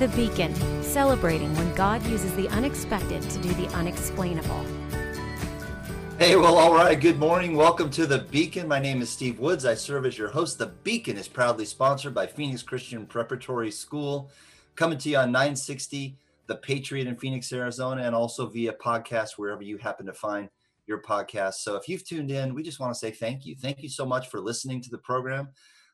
The Beacon, celebrating when God uses the unexpected to do the unexplainable. Hey, well, all right. Good morning. Welcome to The Beacon. My name is Steve Woods. I serve as your host. The Beacon is proudly sponsored by Phoenix Christian Preparatory School, coming to you on 960 The Patriot in Phoenix, Arizona, and also via podcast wherever you happen to find your podcast. So if you've tuned in, we just want to say thank you. Thank you so much for listening to the program.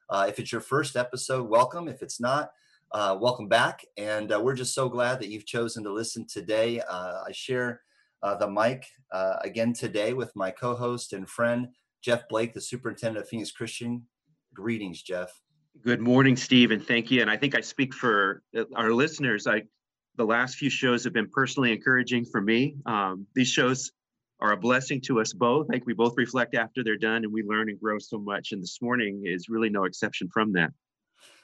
Uh, if it's your first episode, welcome. If it's not, uh, welcome back. And uh, we're just so glad that you've chosen to listen today. Uh, I share uh, the mic uh, again today with my co host and friend, Jeff Blake, the superintendent of Phoenix Christian. Greetings, Jeff. Good morning, Steve, and thank you. And I think I speak for uh, our listeners. I the last few shows have been personally encouraging for me. Um, these shows are a blessing to us both. I think we both reflect after they're done, and we learn and grow so much. And this morning is really no exception from that.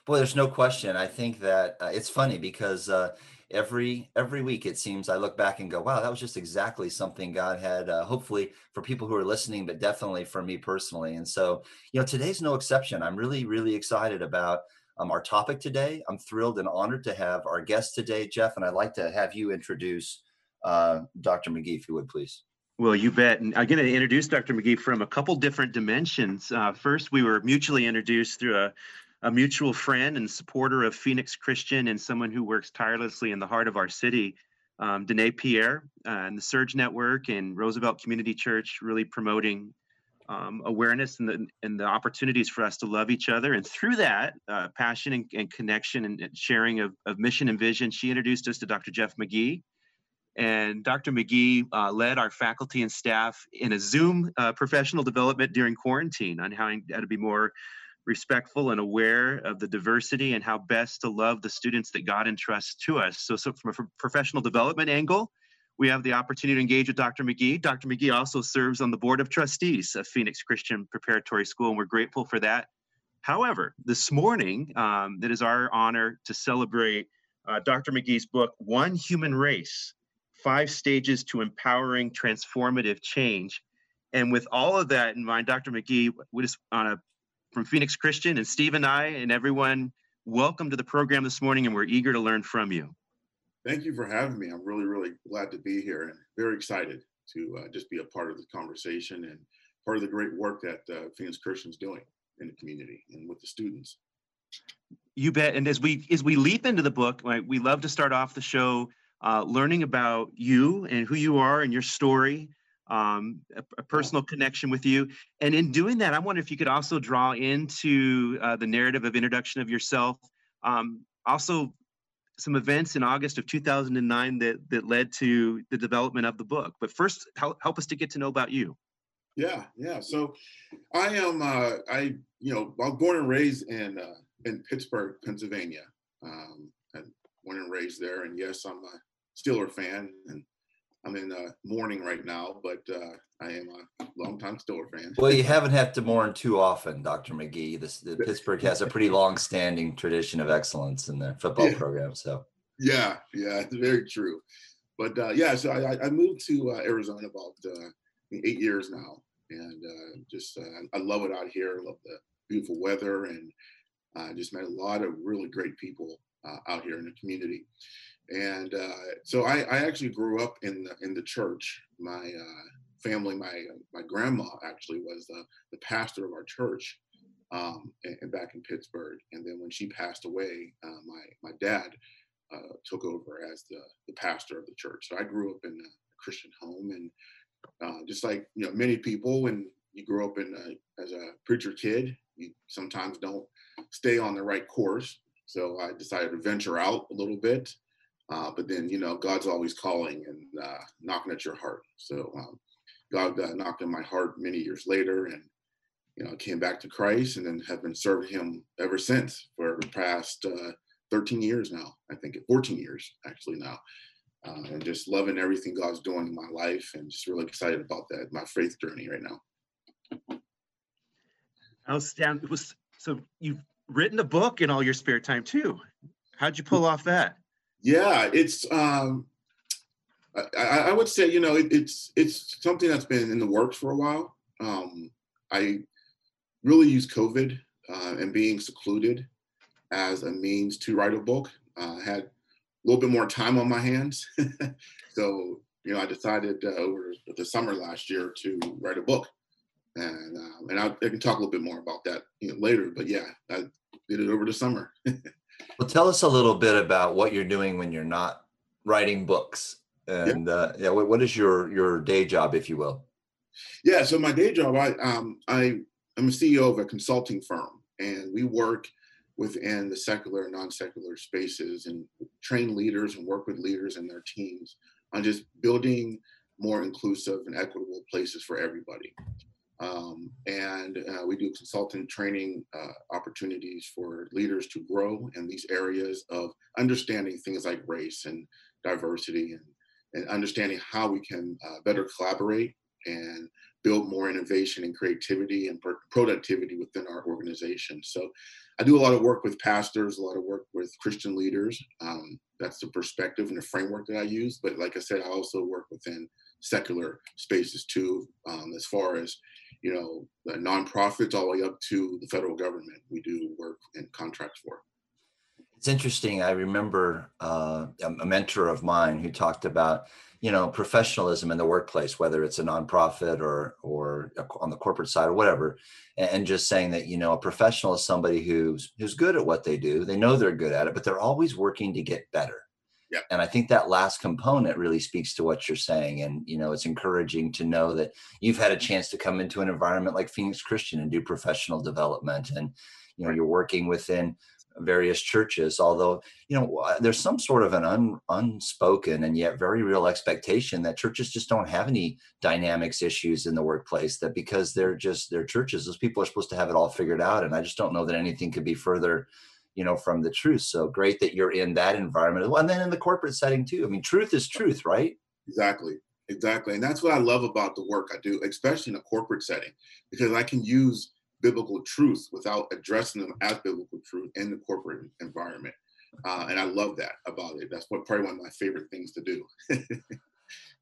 Boy, there's no question. I think that uh, it's funny because uh, every every week it seems I look back and go, "Wow, that was just exactly something God had." Uh, hopefully for people who are listening, but definitely for me personally. And so, you know, today's no exception. I'm really really excited about um, our topic today. I'm thrilled and honored to have our guest today, Jeff, and I'd like to have you introduce uh, Dr. McGee, if you would, please. Well, you bet. And I'm going to introduce Dr. McGee from a couple different dimensions. Uh, first, we were mutually introduced through a a mutual friend and supporter of Phoenix Christian and someone who works tirelessly in the heart of our city, um, Danae Pierre uh, and the Surge Network and Roosevelt Community Church, really promoting um, awareness and the, and the opportunities for us to love each other. And through that uh, passion and, and connection and, sharing of, of mission and vision, she introduced us to Dr. Jeff McGee. And Dr. McGee uh, led our faculty and staff in a Zoom uh, professional development during quarantine on how to be more respectful and aware of the diversity and how best to love the students that God entrusts to us. So, so from a professional development angle, we have the opportunity to engage with Dr. McGee. Dr. McGee also serves on the board of trustees of Phoenix Christian Preparatory School, and we're grateful for that. However, this morning, um, it is our honor to celebrate uh, Dr. McGee's book, One Human Race Five Stages to Empowering Transformative Change. And with all of that in mind, Dr. McGee, we just on a from Phoenix Christian and Steve and I and everyone, welcome to the program this morning, and we're eager to learn from you. Thank you for having me. I'm really, really glad to be here and very excited to uh, just be a part of the conversation and part of the great work that uh, Phoenix Christian's doing in the community and with the students. You bet. And as we as we leap into the book, right, we love to start off the show uh, learning about you and who you are and your story um, a, a, personal connection with you. And in doing that, I wonder if you could also draw into uh, the narrative of introduction of yourself. Um, also, some events in August of 2009 that that led to the development of the book. But first, help, help us to get to know about you. Yeah, yeah. So, I am. Uh, I you know I was born and raised in uh, in Pittsburgh, Pennsylvania. Um, and born and raised there, and yes, I'm a Steeler fan and I'm in uh, mourning right now, but uh, I am a longtime Steeler fan. Well, you haven't had to mourn too often, Dr. McGee. This, the Pittsburgh has a pretty long-standing tradition of excellence in their football yeah. program. So, yeah, yeah, it's very true. But uh, yeah, so I, I moved to uh, Arizona about uh, eight years now, and uh, just I love it out here. I love the beautiful weather, and I just met a lot of really great people out here in the community and uh, so I, I, actually grew up in the in the church. My uh, family, my my grandma actually was the, the pastor of our church, um, and, and, back in Pittsburgh. And then when she passed away, uh, my my dad uh, took over as the the pastor of the church. So I grew up in a Christian home, and uh, just like you know many people, when you grow up in a, as a preacher kid, you sometimes don't stay on the right course. So I decided to venture out a little bit uh, but then, you know, God's always calling and uh, knocking at your heart. So um, God uh, knocked on my heart many years later and, you know, came back to Christ and then have been serving him ever since for the past uh, 13 years now, I think 14 years actually now. Uh, and just loving everything God's doing in my life and just really excited about that, my faith journey right now. Outstanding. Was, so you've written a book in all your spare time too. How'd you pull off that? Yeah, it's. Um, I, I would say you know it, it's it's something that's been in the works for a while. Um, I really use COVID uh, and being secluded as a means to write a book. Uh, I had a little bit more time on my hands. so, you know, I decided uh, over the summer last year to write a book. And um, and I, I, can talk a little bit more about that you know, later. But yeah, I did it over the summer. well, tell us a little bit about what you're doing when you're not writing books. And yeah, uh, yeah what, what is your your day job, if you will? Yeah, so my day job, I um, I am a CEO of a consulting firm, and we work within the secular and non-secular spaces and train leaders and work with leaders and their teams on just building more inclusive and equitable places for everybody. Um, and uh, we do consultant training uh, opportunities for leaders to grow in these areas of understanding things like race and diversity and, and understanding how we can uh, better collaborate and build more innovation and creativity and productivity within our organization. So I do a lot of work with pastors, a lot of work with Christian leaders. Um, that's the perspective and the framework that I use. But like I said, I also work within secular spaces too, um, as far as you know, the nonprofits all the way up to the federal government. We do work and contracts for. It's interesting. I remember uh, a mentor of mine who talked about you know professionalism in the workplace whether it's a nonprofit or or on the corporate side or whatever and just saying that you know a professional is somebody who's who's good at what they do they know they're good at it but they're always working to get better yeah. and i think that last component really speaks to what you're saying and you know it's encouraging to know that you've had a mm-hmm. chance to come into an environment like phoenix christian and do professional development and you know you're working within various churches although you know uh, there's some sort of an un, unspoken and yet very real expectation that churches just don't have any dynamics issues in the workplace that because they're just they're churches those people are supposed to have it all figured out and i just don't know that anything could be further you know from the truth so great that you're in that environment and then in the corporate setting too i mean truth is truth right exactly exactly and that's what i love about the work i do especially in a corporate setting because i can use biblical truths without addressing them as biblical truth in the corporate environment. Uh, and I love that about it. That's what probably one of my favorite things to do.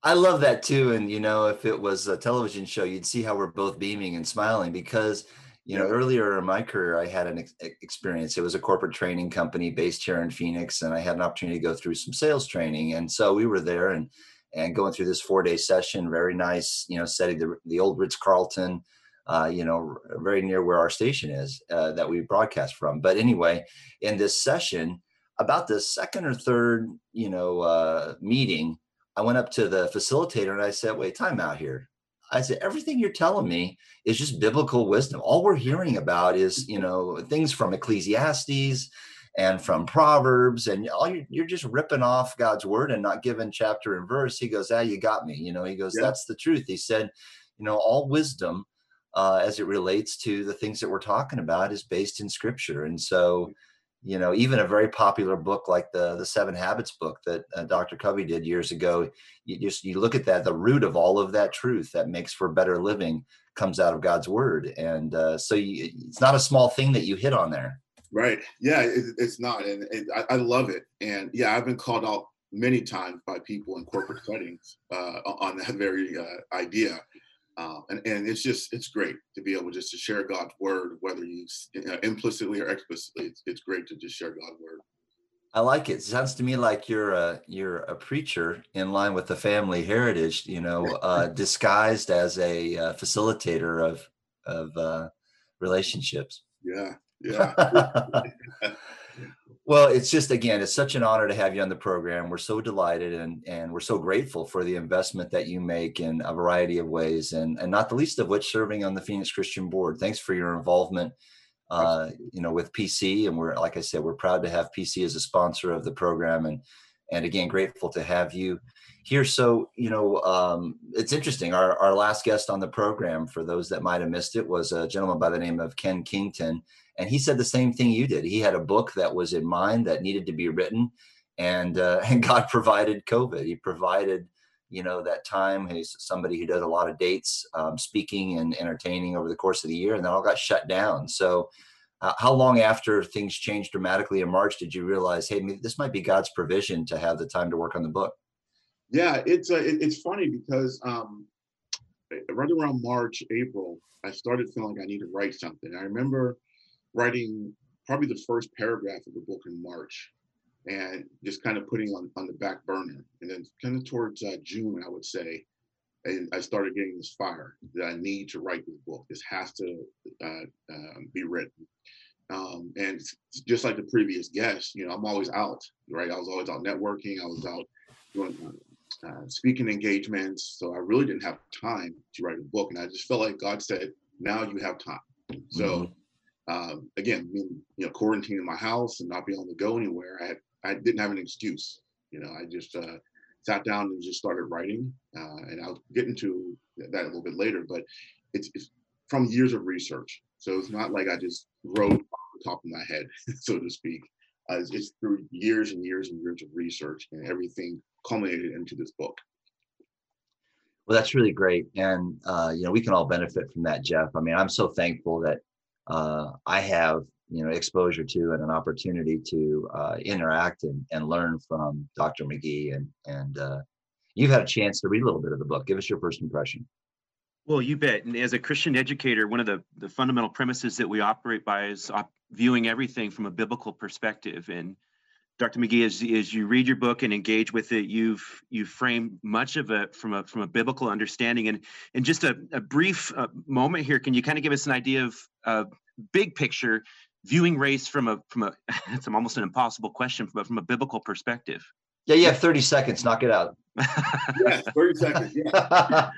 I love that too. And you know, if it was a television show, you'd see how we're both beaming and smiling because you know, earlier in my career, I had an ex- experience. It was a corporate training company based here in Phoenix, and I had an opportunity to go through some sales training. And so we were there and and going through this four day session, very nice, you know, setting the the old Ritz Carlton uh, you know, very near where our station is uh, that we broadcast from. But anyway, in this session, about the second or third, you know, uh, meeting, I went up to the facilitator and I said, "Wait, time out here." I said, "Everything you're telling me is just biblical wisdom. All we're hearing about is, you know, things from Ecclesiastes." and from Proverbs, and all you're, you're, just ripping off God's word and not giving chapter and verse. He goes, "Ah, you got me." You know, he goes, yeah. "That's the truth." He said, "You know, all wisdom uh, as it relates to the things that we're talking about is based in scripture and so you know even a very popular book like the the seven habits book that uh, dr covey did years ago you just you look at that the root of all of that truth that makes for better living comes out of god's word. And uh, so you, it's not a small thing that you hit on there. Right. Yeah it, it's not. And, I, I, love it. And yeah i've been called out many times by people in corporate settings uh, on that very uh, idea um, and, and it's just it's great to be able just to share God's word, whether you know, implicitly or explicitly. It's, it's great to just share God's word. I like it. it. Sounds to me like you're a you're a preacher in line with the family heritage, you know, uh, disguised as a uh, facilitator of of uh, relationships. Yeah, yeah. Well, it's just again, it's such an honor to have you on the program. We're so delighted and and we're so grateful for the investment that you make in a variety of ways, and and not the least of which serving on the Phoenix Christian Board. Thanks for your involvement, uh, you know, with PC, and we're like I said, we're proud to have PC as a sponsor of the program, and and again, grateful to have you here. So you know, um, it's interesting. Our our last guest on the program, for those that might have missed it, was a gentleman by the name of Ken Kington and he said the same thing you did. He had a book that was in mind that needed to be written and uh, and god provided covid. He provided you know that time. He's somebody who does a lot of dates um, speaking and entertaining over the course of the year and that all got shut down. So uh, how long after things changed dramatically in march did you realize hey this might be god's provision to have the time to work on the book? Yeah it's uh, it, it's funny because um, right around march april i started feeling like i need to write something. I remember writing probably the first paragraph of the book in March. and just kind of putting on on the back burner. And then kind of towards uh, June, I would say, and I started getting this fire that I need to write this book. This has to uh, uh, be written. Um, and just like the previous guest, you know, I'm always out, right? I was always out networking. I was out doing uh, speaking engagements. So I really didn't have time to write a book. And I just felt like God said, now you have time. So mm-hmm. Um, again, being, you know, quarantined in my house and not being able to go anywhere, I had, I didn't have an excuse. You know, I just uh, sat down and just started writing. Uh, and I'll get into that a little bit later, but it's, it's from years of research. So it's not like I just wrote off the top of my head, so to speak. Uh, it's, through years and years and years of research and everything culminated into this book. Well, that's really great, and uh, you know we can all benefit from that, Jeff. I mean, I'm so thankful that uh, I have you know exposure to and an opportunity to uh, interact and, and learn from Dr. McGee, and and uh, you've had a chance to read a little bit of the book. Give us your first impression. Well, you bet. And as a Christian educator, one of the, the fundamental premises that we operate by is op- viewing everything from a biblical perspective. And Dr. McGee, as, as you read your book and engage with it, you've you've framed much of it from a from a biblical understanding. And in just a, a brief uh, moment here, can you kind of give us an idea of uh, big picture viewing race from a from a it's almost an impossible question, but from a biblical perspective? Yeah, you have 30 seconds. Knock it out. yes, 30 seconds. Yeah.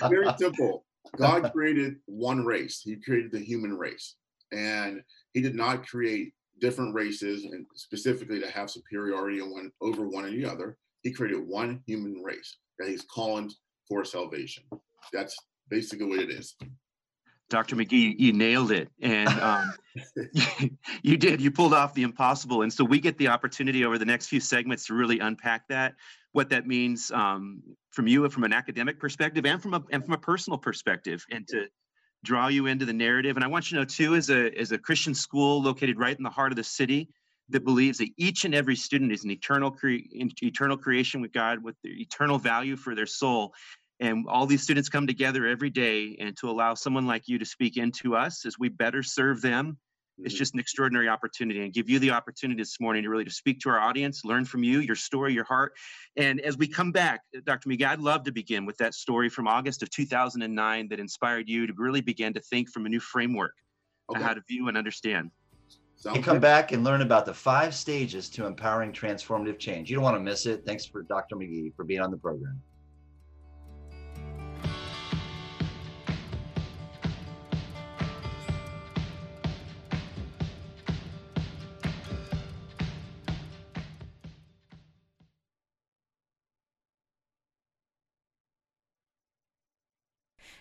Very simple. God created one race. He created the human race. And he did not create different races and specifically to have superiority one over one or the other. He created one human race that he's calling for salvation. That's basically what it is. Dr. McGee, you nailed it. And um, you, did. You pulled off the impossible. And so we get the opportunity over the next few segments to really unpack that, what that means um, from you from an academic perspective and from a and from a personal perspective, and to draw you into the narrative. And I want you to know too, as a as a Christian school located right in the heart of the city that believes that each and every student is an eternal cre- eternal creation with God with the eternal value for their soul. And all these students come together every day and to allow someone like you to speak into us as we better serve them it's mm-hmm. just an extraordinary opportunity and give you the opportunity this morning to really to speak to our audience learn from you your story your heart. And as we come back dr mcgee i'd love to begin with that story from august of 2009 that inspired you to really begin to think from a new framework okay. how to view and understand. And come back and learn about the five stages to empowering transformative change. You don't want to miss it. Thanks for dr mcgee for being on the program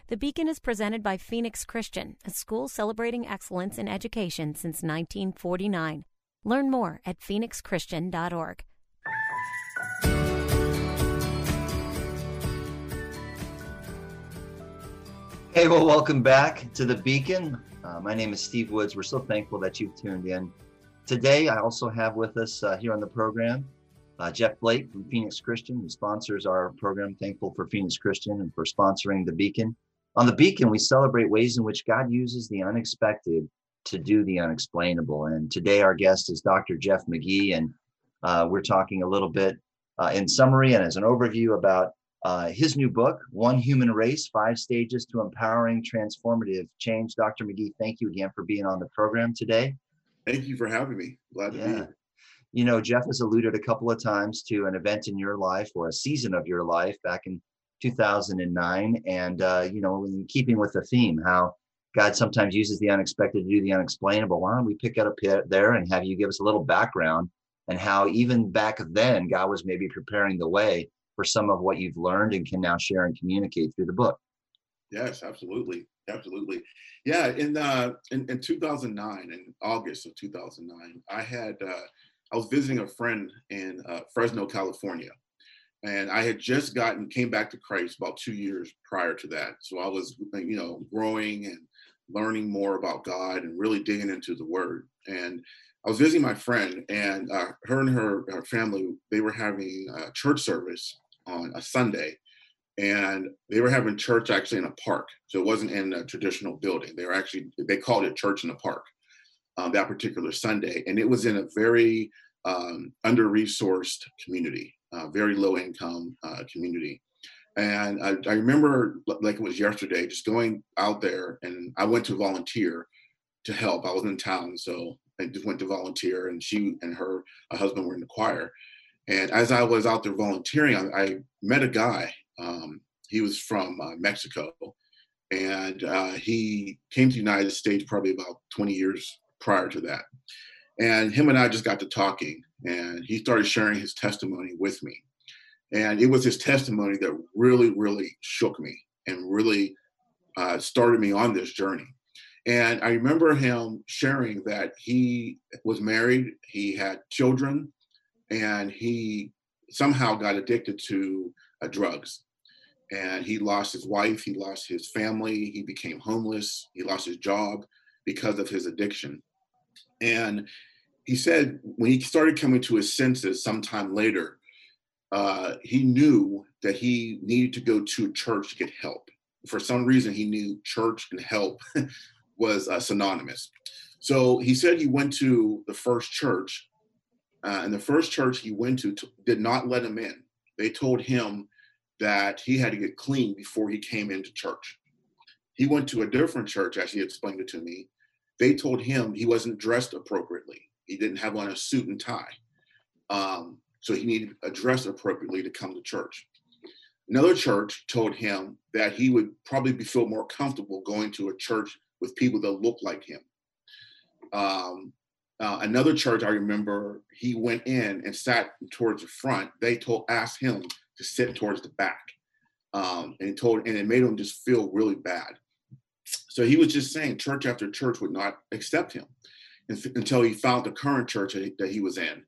The Beacon is presented by Phoenix Christian, a school celebrating excellence in education since 1949. Learn more at phoenixchristian.org. Hey, well, welcome back to the Beacon. Uh, my name is Steve Woods. We're so thankful that you've tuned in. Today, I also have with us uh, here on the program uh, Jeff Blake from Phoenix Christian, who sponsors our program. Thankful for Phoenix Christian and for sponsoring the Beacon. On the beacon, we celebrate ways in which God uses the unexpected to do the unexplainable. And today, our guest is Dr. Jeff McGee, and uh, we're talking a little bit uh, in summary and as an overview about uh, his new book, One Human Race Five Stages to Empowering Transformative Change. Dr. McGee, thank you again for being on the program today. Thank you for having me. Glad yeah. to be here. You know, Jeff has alluded a couple of times to an event in your life or a season of your life back in 2009. And, uh, you know, in keeping with the theme, how God sometimes uses the unexpected to do the unexplainable. Why don't we pick it up there and have you give us a little background and how even back then God was maybe preparing the way for some of what you've learned and can now share and communicate through the book. Yes, absolutely. Absolutely. Yeah. In, uh, in, in 2009, in August of 2009, I had, uh, I was visiting a friend in uh, Fresno, California and I had just gotten came back to Christ about two years prior to that. So I was, you know, growing and learning more about God and really digging into the Word. And I was visiting my friend, and uh, her and her, her, family they were having a church service on a Sunday, and they were having church actually in a park. So it wasn't in a traditional building. They were actually they called it church in the park um, that particular Sunday, and it was in a very um, under-resourced community, uh, very low income uh, community. And I, I, remember like it was yesterday, just going out there and I went to volunteer to help. I was in town, so I just went to volunteer and she and her husband were in the choir. And as I was out there volunteering, I, I met a guy. Um, he was from uh, Mexico and uh, he came to the United States probably about 20 years prior to that. And him and I just got to talking, and he started sharing his testimony with me. And it was his testimony that really, really shook me and really uh, started me on this journey. And I remember him sharing that he was married, he had children, and he somehow got addicted to uh, drugs. And he lost his wife, he lost his family, he became homeless, he lost his job because of his addiction. And he said when he started coming to his senses sometime later, uh, he knew that he needed to go to church to get help. For some reason, he knew church and help was uh, synonymous. So he said he went to the first church, uh, and the first church he went to t- did not let him in. They told him that he had to get clean before he came into church. He went to a different church, as he explained it to me, they told him he wasn't dressed appropriately. He didn't have on a suit and tie. Um, so he needed to dress appropriately to come to church. Another church told him that he would probably feel more comfortable going to a church with people that look like him. Um, uh, another church I remember, he went in and sat towards the front. They told asked him to sit towards the back, um, and told and it made him just feel really bad. So he was just saying church after church would not accept him until he found the current church that he was in.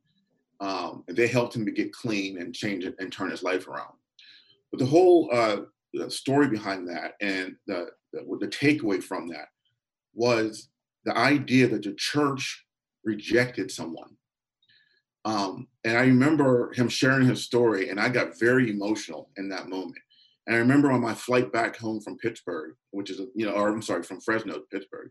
Um, and they helped him to get clean and change it and turn his life around. But the whole uh, story behind that and the, the, the takeaway from that was the idea that the church rejected someone. Um, and I remember him sharing his story, and I got very emotional in that moment and I remember on my flight back home from Pittsburgh, which is, you know, or I'm sorry, from Fresno to Pittsburgh,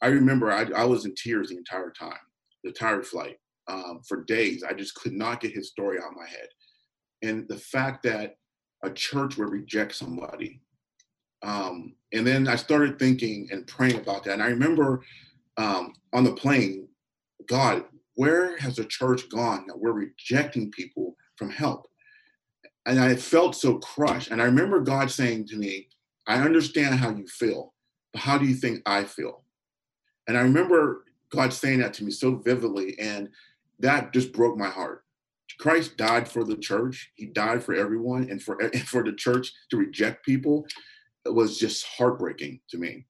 I remember I, I was in tears the entire time, the entire flight um, for days. I just could not get his story out of my head. And the fact that a church would reject somebody. Um, and then I started thinking and praying about that. And I remember um, on the plane, God, where has the church gone that we're rejecting people from help? And I felt so crushed. And I remember God saying to me, I understand how you feel, but how do you think I feel? And I remember God saying that to me so vividly, and that just broke my heart. Christ died for the church. He died for everyone, and for and for the church to reject people was just heartbreaking to me.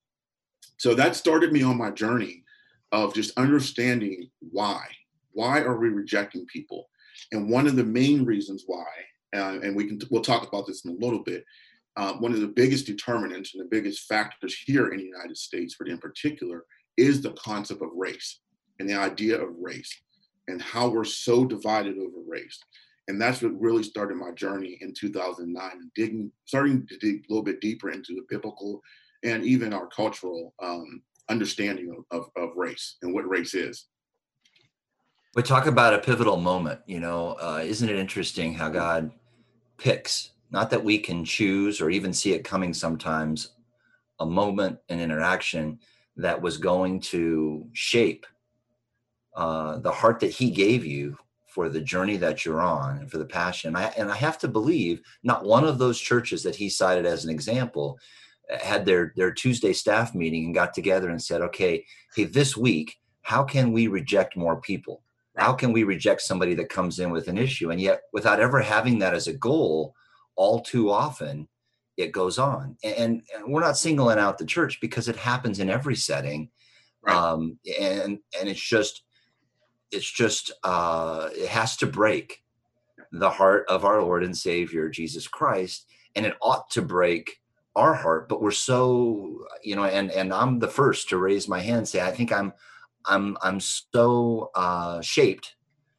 So that started me on my journey of just understanding why. Why are we rejecting people? And one of the main reasons why uh, and we can we'll talk about this in a little bit. Uh, one of the biggest determinants and the biggest factors here in the United States, but in particular, is the concept of race and the idea of race and how we're so divided over race. And that's what really started my journey in 2009, digging, starting to dig a little bit deeper into the biblical and even our cultural um, understanding of, of, of race and what race is. We talk about a pivotal moment. You know, uh, isn't it interesting how God picks, not that we can choose or even see it coming sometimes, a moment, an interaction that was going to shape uh, the heart that he gave you for the journey that you're on and for the passion. I, and I have to believe not one of those churches that he cited as an example had their their Tuesday staff meeting and got together and said, okay, hey, this week, how can we reject more people? How can we reject somebody that comes in with an issue and yet without ever having that as a goal all too often it goes on and, and we're not singling out the church because it happens in every setting right. um, and and it's just it's just uh, it has to break the heart of our lord and savior jesus christ and it ought to break our heart but we're so you know and and i'm the first to raise my hand and say i think i'm I'm I'm so uh, shaped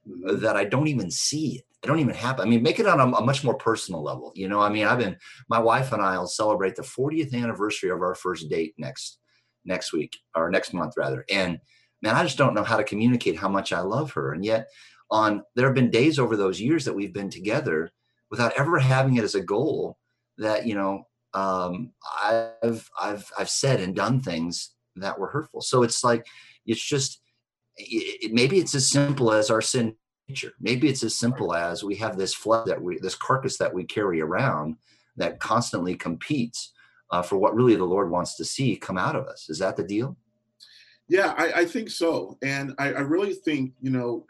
mm-hmm. that I don't even see it. I don't even have. I mean, make it on a, a, much more personal level. You know, I mean, I've been. My wife and I will celebrate the 40th anniversary of our first date next next week or next month rather. And man, I just don't know how to communicate how much I love her. And yet, on there have been days over those years that we've been together without ever having it as a goal that you know um, I've I've I've said and done things that were hurtful. So it's like it's just it, maybe it's as simple as our sin nature. Maybe it's as simple as we have this flood that we this carcass that we carry around that constantly competes uh, for what really the Lord wants to see come out of us. Is that the deal? Yeah, I, I think so, and I, I really think you know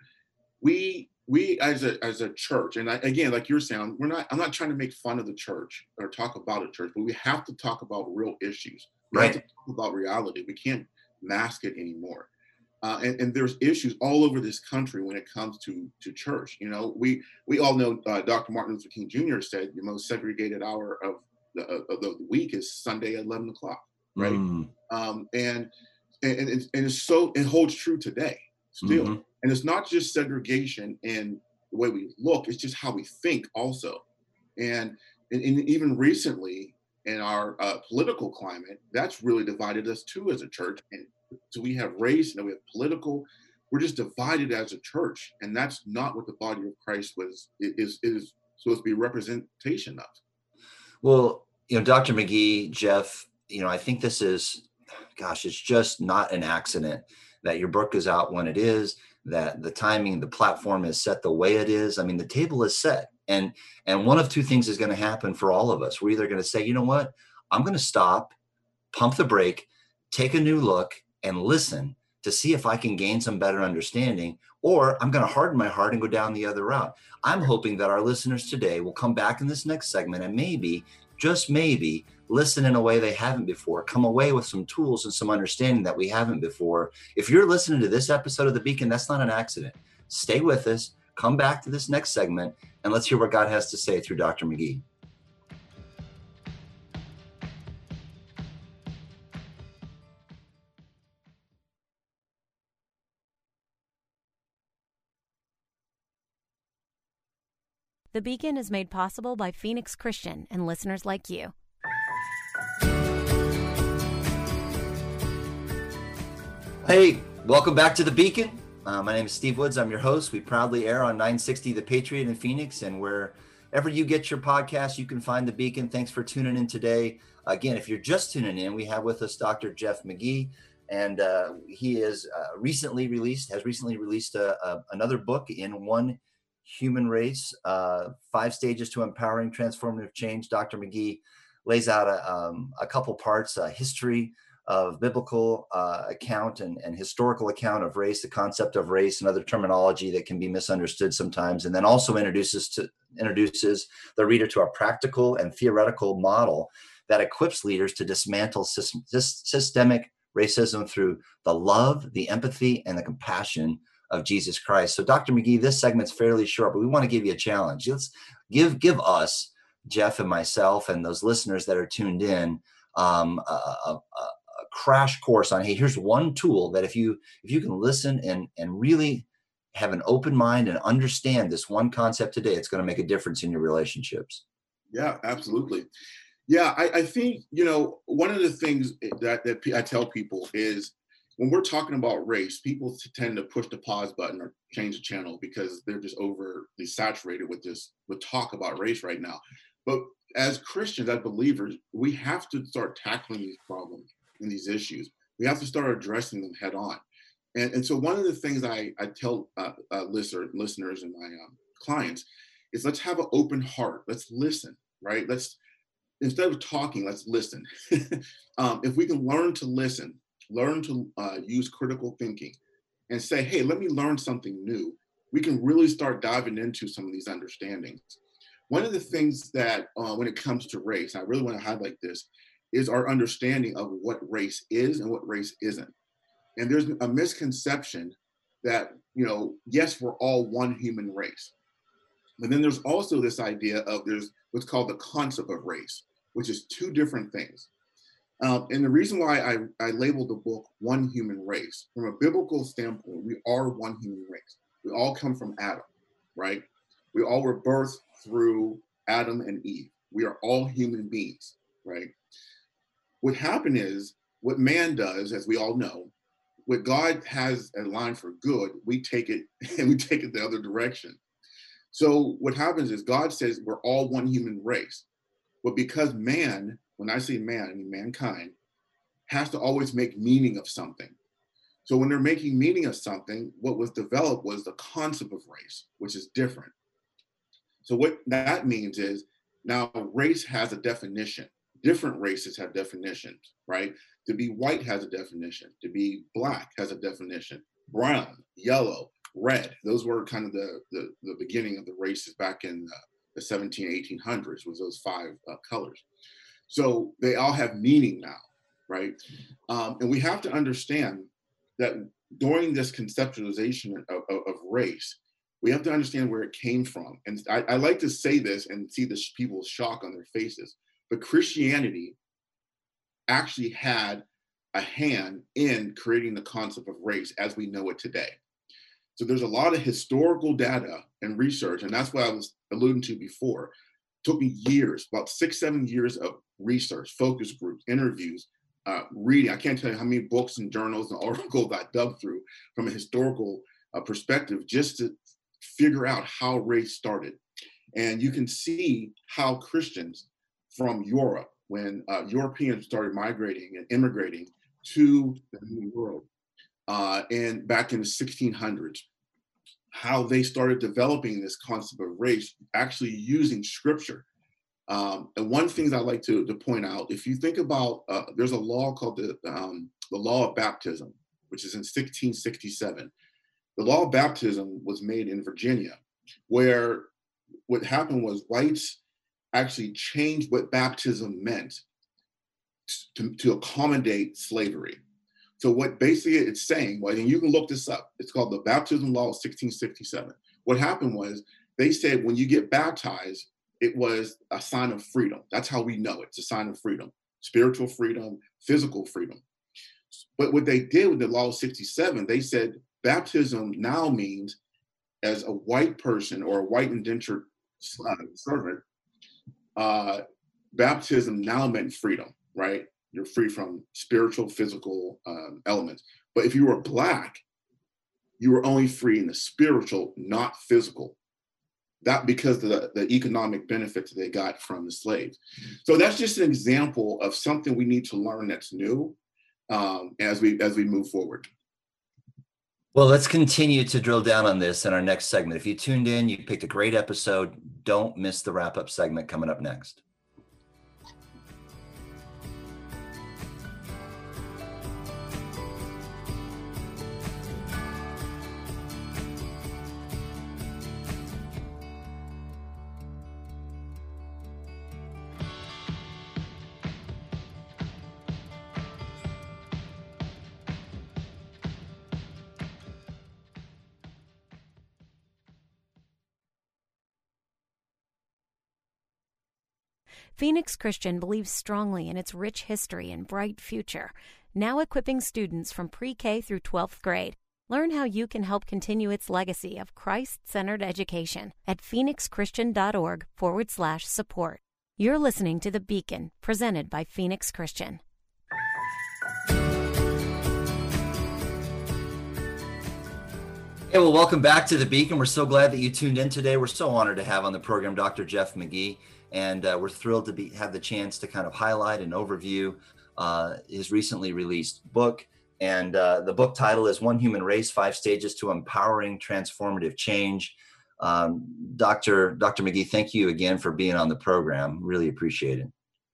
we we as a as a church and I, again like you're saying we're not i'm not trying to make fun of the church or talk about a church but we have to talk about real issues we right. have to talk about reality we can't mask it anymore uh, and, and, there's issues all over this country when it comes to to church you know we we all know uh, dr martin luther king jr said the most segregated hour of the, of the week is sunday at 11 o'clock right mm. um, and, and and and it's so it holds true today still mm-hmm and it's not just segregation in the way we look, it's just how we think also. And, and, and even recently in our uh, political climate, that's really divided us too as a church. And so we have race and we have political, we're just divided as a church. And that's not what the body of Christ was is is supposed to be representation of. Well, you know, Dr. McGee, Jeff, you know, I think this is, gosh, it's just not an accident that your book is out when it is that the timing the platform is set the way it is i mean the table is set and and one of two things is going to happen for all of us we're either going to say you know what i'm going to stop pump the brake take a new look and listen to see if i can gain some better understanding or i'm going to harden my heart and go down the other route i'm hoping that our listeners today will come back in this next segment and maybe just maybe listen in a way they haven't before, come away with some tools and some understanding that we haven't before. If you're listening to this episode of The Beacon, that's not an accident. Stay with us, come back to this next segment, and let's hear what God has to say through Dr. McGee. The Beacon is made possible by Phoenix Christian and listeners like you. Hey, welcome back to the Beacon. Uh, my name is Steve Woods. I'm your host. We proudly air on 960 The Patriot in Phoenix, and wherever you get your podcast, you can find the Beacon. Thanks for tuning in today. Again, if you're just tuning in, we have with us Dr. Jeff McGee, and uh, he is uh, recently released, has recently released a, a, another book in one human race, uh, five stages to empowering transformative change. Dr. McGee lays out a, um, a couple parts: a history of biblical uh, account and, and historical account of race, the concept of race and other terminology that can be misunderstood sometimes, and then also introduces to introduces the reader to a practical and theoretical model that equips leaders to dismantle system, systemic racism through the love, the empathy, and the compassion of Jesus Christ. So, Dr. McGee, this segment's fairly short, but we want to give you a challenge. Let's give give us, Jeff and myself, and those listeners that are tuned in, um, a, a, crash course on hey here's one tool that if you if you can listen and and really have an open mind and understand this one concept today it's going to make a difference in your relationships yeah absolutely yeah I, I think you know one of the things that, that i tell people is when we're talking about race people tend to push the pause button or change the channel because they're just overly saturated with this with talk about race right now but as christians as believers we have to start tackling these problems and these issues. We have to start addressing them head on. And, and so one of the things I, I tell uh, uh, listener, listeners and my um, clients is let's have an open heart. Let's listen, right? Let's, instead of talking, let's listen. um, if we can learn to listen, learn to uh, use critical thinking and say, hey, let me learn something new, we can really start diving into some of these understandings. One of the things that, uh, when it comes to race, I really want to highlight this, is our understanding of what race is and what race isn't. And there's a misconception that, you know, yes, we're all one human race. But then there's also this idea of there's what's called the concept of race, which is two different things. Um, and the reason why I, I labeled the book One Human Race, from a biblical standpoint, we are one human race. We all come from Adam, right? We all were birthed through Adam and Eve. We are all human beings, right? what happened is what man does, as we all know, what God has a line for good, we take it and we take it the other direction. So what happens is God says we're all one human race. But because man, when I say man, I mean mankind, has to always make meaning of something. So when they're making meaning of something, what was developed was the concept of race, which is different. So what that means is now race has a definition. Different races have definitions, right? To be white has a definition. To be black has a definition. Brown, yellow, red. Those were kind of the the, the beginning of the races back in the, the 17, 1800s. Was those five uh, colors. So they all have meaning now, right? Um, and we have to understand that during this conceptualization of, of, of, race, we have to understand where it came from. And I, I like to say this and see the people's shock on their faces. But Christianity actually had a hand in creating the concept of race as we know it today. So there's a lot of historical data and research, and that's what I was alluding to before. Took me years, about six, seven years of research, focus groups, interviews, uh, reading. I can't tell you how many books and journals and articles I dug through from a historical uh, perspective just to figure out how race started. And you can see how Christians from Europe, when uh, Europeans started migrating and immigrating to the New World, uh, and back in the 1600s, how they started developing this concept of race, actually using scripture um, and one thing I like to, to point out, if you think about, uh, there's a law called the, um, the law of baptism, which is in 1667. The law of baptism was made in Virginia, where what happened was whites actually changed what baptism meant to, to accommodate slavery. So what basically it's saying, well, and you can look this up. It's called the Baptism Law of 1667. What happened was they said when you get baptized, it was a sign of freedom. That's how we know it. it's a sign of freedom, spiritual freedom, physical freedom. But what they did with the law of 67, they said baptism now means as a white person or a white indentured uh, servant, uh, baptism now meant freedom, right? You're free from spiritual, physical um, elements. But if you were black, you were only free in the spiritual, not physical that because the, the economic benefits they got from the slaves. So that's just an example of something we need to learn that's new um, as we as we move forward. Well, let's continue to drill down on this in our next segment. If you tuned in, you picked a great episode. Don't miss the wrap up segment coming up next. Phoenix Christian believes strongly in its rich history and bright future, now equipping students from pre K through 12th grade. Learn how you can help continue its legacy of Christ centered education at phoenixchristian.org forward slash support. You're listening to The Beacon, presented by Phoenix Christian. Hey, well, welcome back to The Beacon. We're so glad that you tuned in today. We're so honored to have on the program Dr. Jeff McGee and uh, we're thrilled to be have the chance to kind of highlight and overview uh, his recently released book. And uh, the book title is One Human Race: Five Stages to Empowering Transformative Change. Um, Dr. Dr. McGee, thank you again for being on the program. Really appreciate it.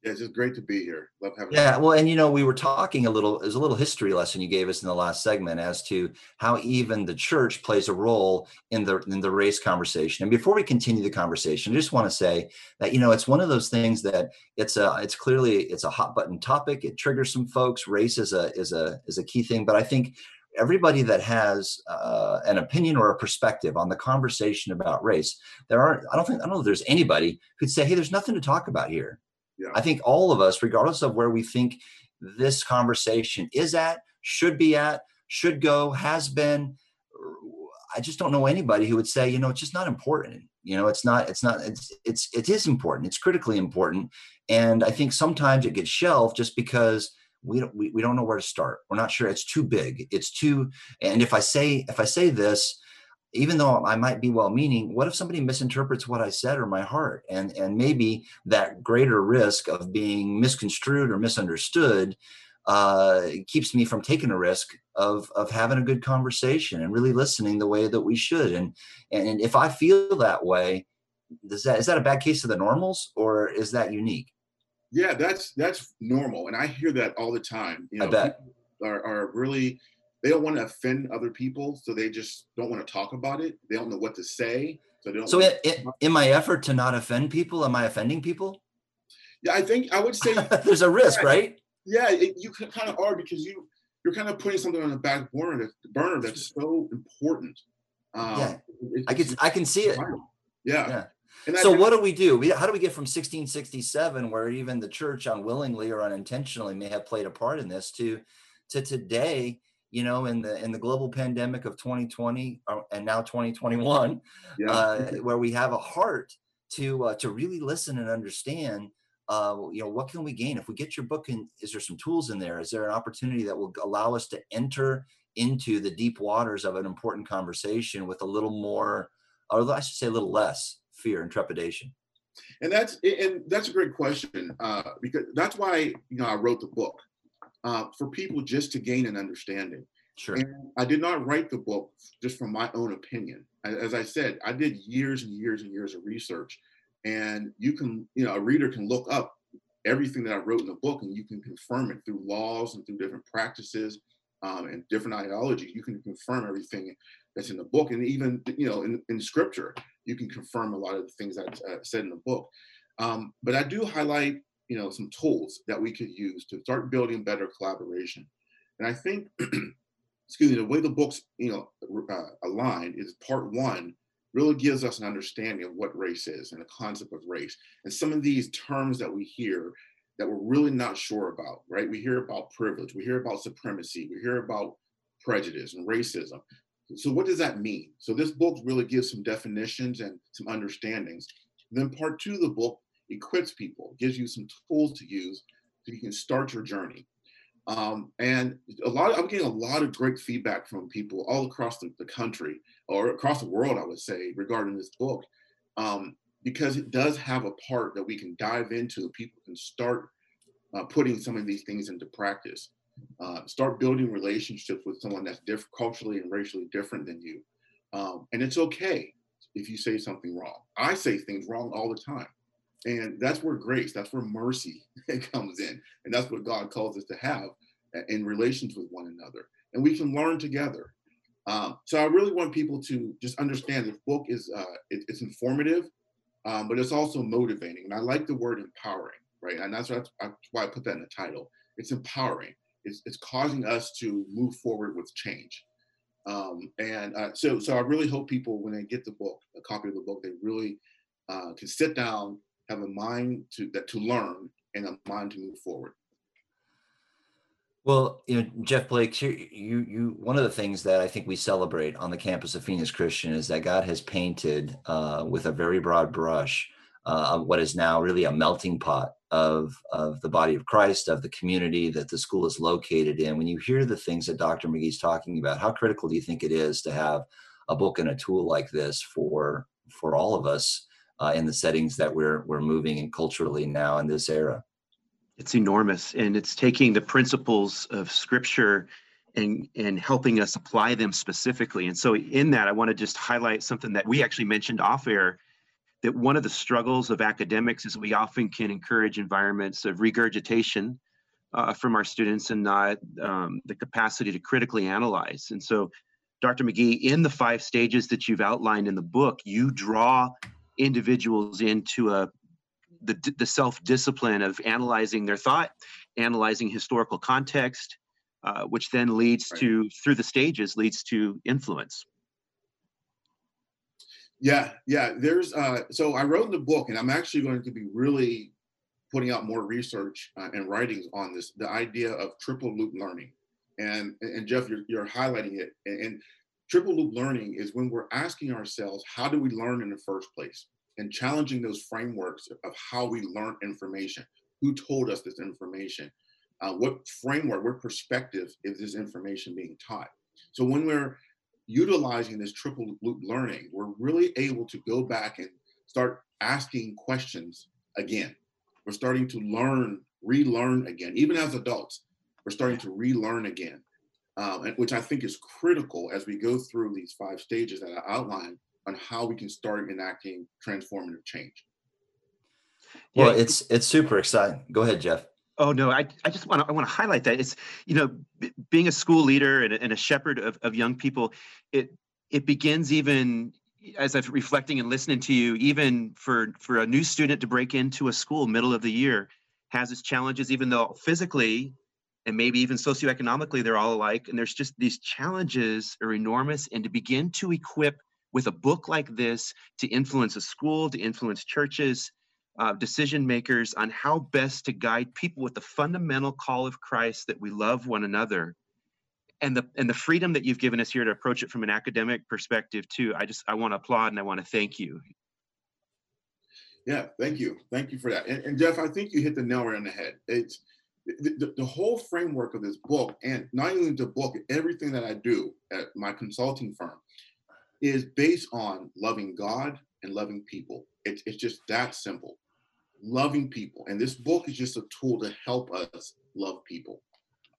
Yeah, it's just great to be here. Love having. Yeah, you. well, and you know, we were talking a little. There's a little history lesson you gave us in the last segment as to how even the church plays a role in the in the race conversation. And before we continue the conversation, I just want to say that you know it's one of those things that it's a it's clearly it's a hot button topic. It triggers some folks. Race is a is a is a key thing, but I think everybody that has uh, an opinion or a perspective on the conversation about race, there aren't I don't think I don't know if there's anybody who'd say, hey, there's nothing to talk about here yeah. I think all of us, regardless of where we think this conversation is at, should be at, should go, has been, I just don't know anybody who would say, you know, it's just not important. You know, it's not, it's not, it's, it's, it is important. It's critically important. And I think sometimes it gets shelved just because we don't we, we don't know where to start we're not sure it's too big it's too and if i say if i say this even though i might be well meaning what if somebody misinterprets what i said or my heart? And and maybe that greater risk of being misconstrued or misunderstood uh, keeps me from taking a risk of of having a good conversation and really listening the way that we should. And and if i feel that way does that is that a bad case of the normals or is that unique? Yeah, that's that's normal, and I hear that all the time. You know, I bet are, are really they don't want to offend other people, so they just don't want to talk about it. They don't know what to say, so they don't. So, it, it, in my effort to not offend people, am I offending people? Yeah, I think I would say there's a risk, yeah, right? Yeah, it, you kind of are because you you're kind of putting something on the back burner that burner that's so important. Um, yeah, I can I can see it. Yeah. yeah so what do we do? We, how do we get from 1667, where even the church unwillingly or unintentionally may have played a part in this, to to today? You know, in the in the global pandemic of 2020 uh, and now 2021, yeah. uh, where we have a heart to uh, to really listen and understand. Uh, you know, what can we gain if we get your book? And is there some tools in there? Is there an opportunity that will allow us to enter into the deep waters of an important conversation with a little more, or I should say, a little less fear and trepidation? And that's and that's a great question uh, because that's why you know I wrote the book uh, for people just to gain an understanding. Sure. And I did not write the book just from my own opinion. As I said, I did years and years and years of research, and you can you know a reader can look up everything that I wrote in the book, and you can confirm it through laws and through different practices um, and different ideologies. You can confirm everything that's in the book, and even you know in, in scripture you can confirm a lot of the things that I uh, said in the book. Um, but I do highlight, you know, some tools that we could use to start building better collaboration. And I think, excuse me, the way the book's, you know, uh, aligned is part one really gives us an understanding of what race is and the concept of race. And some of these terms that we hear that we're really not sure about, right? We hear about privilege, we hear about supremacy, we hear about prejudice and racism. So what does that mean? So this book really gives some definitions and some understandings. Then part two of the book equips people, gives you some tools to use so you can start your journey. Um, and a lot, I'm getting a lot of great feedback from people all across the, the country or across the world, I would say, regarding this book, um, because it does have a part that we can dive into. People can start uh, putting some of these things into practice. Uh, start building relationships with someone that's diff- culturally and racially different than you. Um, and it's okay if you say something wrong. I say things wrong all the time. And that's where grace, that's where mercy comes in. And that's what God calls us to have in relations with one another. And we can learn together. Um, so I really want people to just understand this book is uh, it, it's informative, um, but it's also motivating. And I like the word empowering, right? And that's, that's why I put that in the title. It's empowering it's, it's causing us to move forward with change. Um, and uh, so, so I really hope people, when they get the book, a copy of the book, they really uh, can sit down, have a mind to that to learn, and a mind to move forward. Well, you know, Jeff Blake, you, you, you, one of the things that I think we celebrate on the campus of Phoenix Christian is that God has painted uh, with a very broad brush uh, what is now really a melting pot of of the body of Christ, of the community that the school is located in. When you hear the things that Dr. McGee's talking about, how critical do you think it is to have a book and a tool like this for for all of us uh, in the settings that we're we're moving in culturally now in this era? It's enormous, and it's taking the principles of Scripture and and helping us apply them specifically. And so, in that, I want to just highlight something that we actually mentioned off air that one of the struggles of academics is we often can encourage environments of regurgitation uh, from our students and not um, the capacity to critically analyze. And so, Dr. McGee, in the five stages that you've outlined in the book, you draw individuals into a the, the self-discipline of analyzing their thought, analyzing historical context, uh, which then leads right. to through the stages leads to influence. Yeah, yeah. There's uh, so I wrote in the book, and I'm actually going to be really putting out more research uh, and writings on this. The idea of triple loop learning, and and Jeff, you're, you're highlighting it. And, and triple loop learning is when we're asking ourselves, how do we learn in the first place, and challenging those frameworks of how we learn information. Who told us this information? uh, what framework, what perspective is this information being taught? So when we're utilizing this triple loop learning, we're really able to go back and start asking questions again. We're starting to learn, relearn again. Even as adults, we're starting to relearn again, um, which I think is critical as we go through these five stages that I outlined on how we can start enacting transformative change. Well, yeah. it's it's super exciting. Go ahead, Jeff. Oh no, I, I just want to I want to highlight that it's you know b- being a school leader and a, and a shepherd of, of young people, it it begins even as I'm reflecting and listening to you, even for for a new student to break into a school middle of the year has its challenges, even though physically and maybe even socioeconomically they're all alike. And there's just these challenges are enormous. And to begin to equip with a book like this to influence a school, to influence churches, uh, decision makers on how best to guide people with the fundamental call of Christ that we love one another and the and the freedom that you've given us here to approach it from an academic perspective too i just i want to applaud and i want to thank you yeah thank you thank you for that and, and jeff i think you hit the nail right on the head it's the, the, whole framework of this book and not only the book everything that i do at my consulting firm is based on loving god and loving people it's, it's just that simple loving people. And this book is just a tool to help us love people.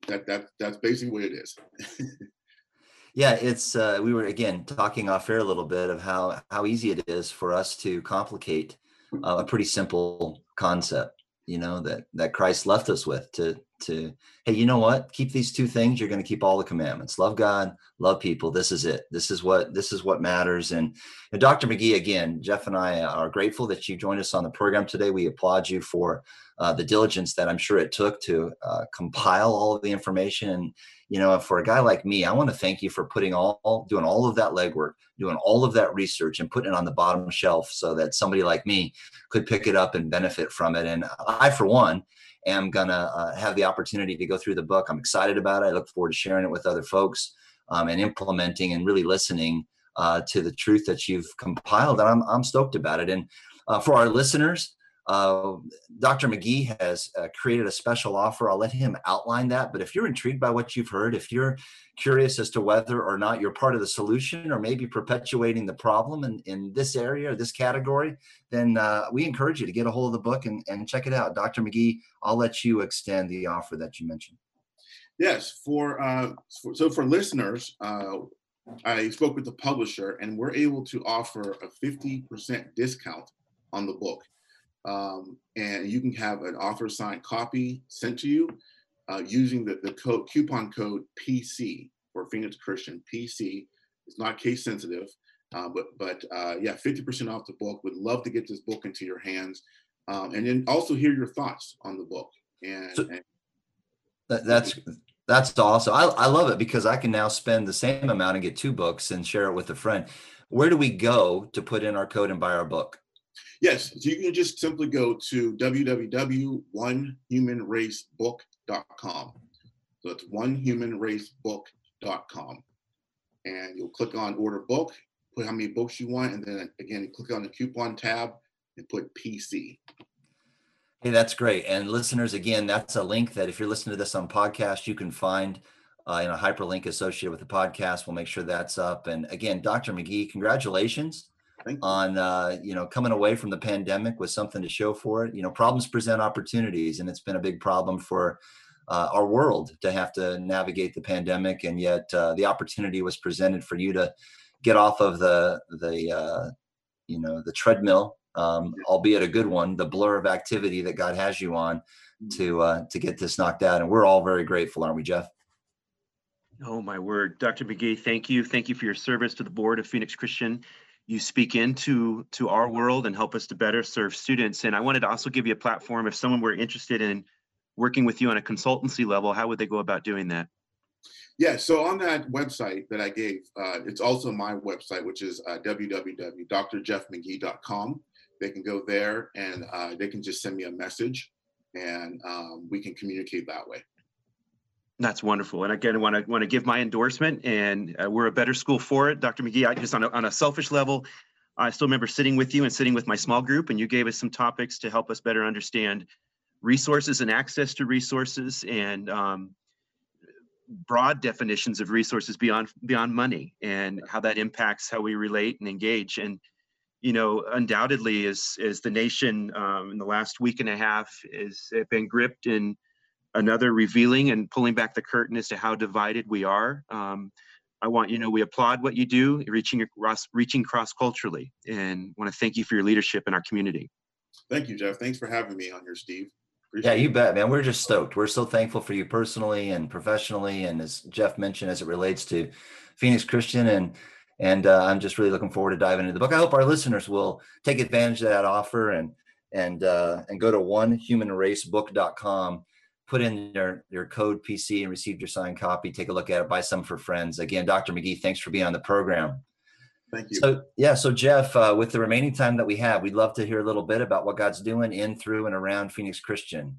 That that that's basically what it is. yeah, it's uh, we were again talking off air a little bit of how how easy it is for us to complicate uh, a pretty simple concept you know that that christ left us with to to hey you know what? Keep these two things you're going to keep all the commandments. Love god love people. This is it. This is what this is what matters. And, and dr mcgee again jeff and i are grateful that you joined us on the program today. We applaud you for uh, the diligence that i'm sure it took to uh, compile all of the information you know for a guy like me i want to thank you for putting all doing all of that legwork doing all of that research and putting it on the bottom shelf so that somebody like me could pick it up and benefit from it. And I, for one, am going to uh, have the opportunity to go through the book. I'm excited about it. I look forward to sharing it with other folks um, and implementing and really listening uh, to the truth that you've compiled. And I'm, I'm stoked about it. And uh, for our listeners, uh, Dr. McGee has uh, created a special offer. I'll let him outline that. But if you're intrigued by what you've heard, if you're curious as to whether or not you're part of the solution or maybe perpetuating the problem in, in this area or this category, then uh, we encourage you to get a hold of the book and, and check it out. Dr. McGee, I'll let you extend the offer that you mentioned. Yes, for, uh, for so for listeners, uh, I spoke with the publisher and we're able to offer a 50% discount on the book um, and you can have an author signed copy sent to you uh, using the, the code coupon code PC for Phoenix Christian PC. It's not case sensitive, uh, but but uh, yeah, 50% off the book. Would love to get this book into your hands, um, and then also hear your thoughts on the book. And, so and that, that's that's awesome. I, I love it because I can now spend the same amount and get two books and share it with a friend. Where do we go to put in our code and buy our book? Yes, so you can just simply go to www.onehumanracebook.com. So it's onehumanracebook.com. And you'll click on order book, put how many books you want, and then again, click on the coupon tab and put PC. Hey, that's great. And listeners, again, that's a link that if you're listening to this on podcast, you can find uh, in a hyperlink associated with the podcast. We'll make sure that's up. And again, Dr. McGee, congratulations on uh, you know coming away from the pandemic with something to show for it. You know, problems present opportunities, and it's been a big problem for uh, our world to have to navigate the pandemic, and yet uh, the opportunity was presented for you to get off of the the uh, you know the treadmill, um, albeit a good one, the blur of activity that God has you on mm. to uh, to get this knocked out, and we're all very grateful, aren't we, Jeff? Oh my word, Dr. McGee, thank you, thank you for your service to the board of Phoenix Christian you speak into to our world and help us to better serve students. And I wanted to also give you a platform if someone were interested in working with you on a consultancy level, how would they go about doing that? Yeah, so on that website that I gave, uh, it's also my website, which is uh, www.drjeffmcgee.com. They can go there and uh, they can just send me a message and um, we can communicate that way. That's wonderful. And again, I want to want to give my endorsement, and uh, we're a better school for it, Dr. McGee. I just on a, on a selfish level, I still remember sitting with you and sitting with my small group, and you gave us some topics to help us better understand resources and access to resources and um, broad definitions of resources beyond beyond money and how that impacts how we relate and engage and you know undoubtedly as as the nation um, in the last week and a half has been gripped in another revealing and pulling back the curtain as to how divided we are um, i want you to know we applaud what you do reaching across reaching cross culturally and want to thank you for your leadership in our community thank you jeff thanks for having me on here steve Appreciate yeah, you bet, man. We're just stoked. We're so thankful for you personally and professionally, and as Jeff mentioned, as it relates to Phoenix Christian, and and uh, I'm just really looking forward to diving into the book. I hope our listeners will take advantage of that offer and and uh, and go to onehumanracebook.com, put in their their code PC and receive your signed copy. Take a look at it. Buy some for friends. Again, Dr. McGee, thanks for being on the program. Thank you. So yeah, so Jeff, uh, with the remaining time that we have, we'd love to hear a little bit about what God's doing in, through, and around Phoenix Christian.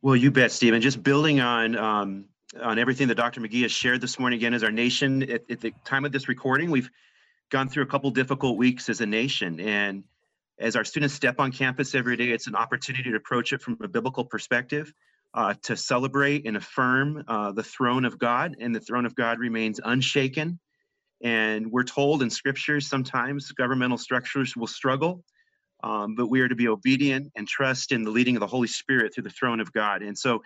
Well, you bet, Stephen. Just building on um, on everything that Dr. McGee has shared this morning, again, as our nation, at, at the time of this recording, we've gone through a couple difficult weeks as a nation, and as our students step on campus every day, it's an opportunity to approach it from a biblical perspective. Uh, to celebrate and affirm uh, the throne of God, and the throne of God remains unshaken and we're told in scriptures sometimes governmental structures will struggle, um, but we are to be obedient and trust in the leading of the Holy Spirit through the throne of God. And so,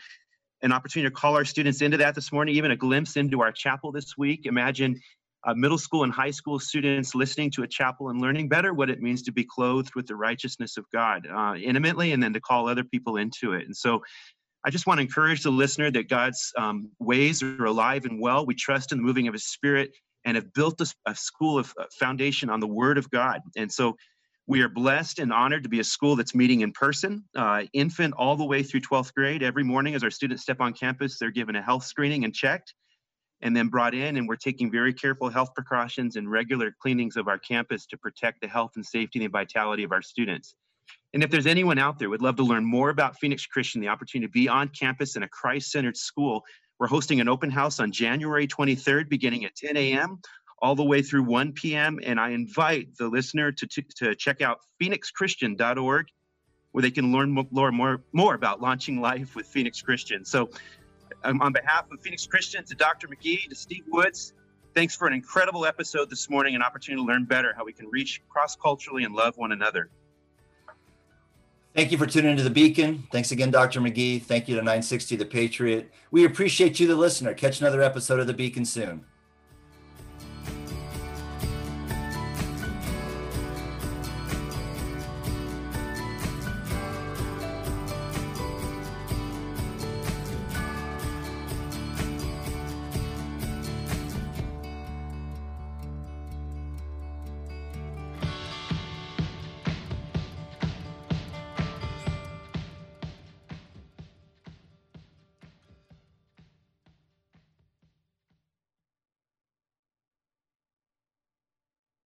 an opportunity to call our students into that this morning, even a glimpse into our chapel this week. Imagine uh, middle school and high school students listening to a chapel and learning better what it means to be clothed with the righteousness of God uh, intimately, and then to call other people into it. And so, I just want to encourage the listener that God's um, ways are alive and well. We trust in the moving of His Spirit and have built a, a school of uh, foundation on the Word of God. And so we are blessed and honored to be a school that's meeting in person, uh, infant all the way through 12th grade. Every morning, as our students step on campus, they're given a health screening and checked, and then brought in. And we're taking very careful health precautions and regular cleanings of our campus to protect the health and safety and vitality of our students. And if there's anyone out there who would love to learn more about Phoenix Christian, the opportunity to be on campus in a Christ-centered school, we're hosting an open house on January 23rd, beginning at 10 a.m. all the way through 1 p.m. And I invite the listener to, to, to check out phoenixchristian.org, where they can learn more, more, more about launching life with Phoenix Christian. So, um, on behalf of Phoenix Christian, to Dr. McGee, to Steve Woods, thanks for an incredible episode this morning, an opportunity to learn better how we can reach cross culturally and love one another. Thank you for tuning into the Beacon. Thanks again, Dr. McGee. Thank you to 960 The Patriot. We appreciate you, the listener. Catch another episode of the Beacon soon.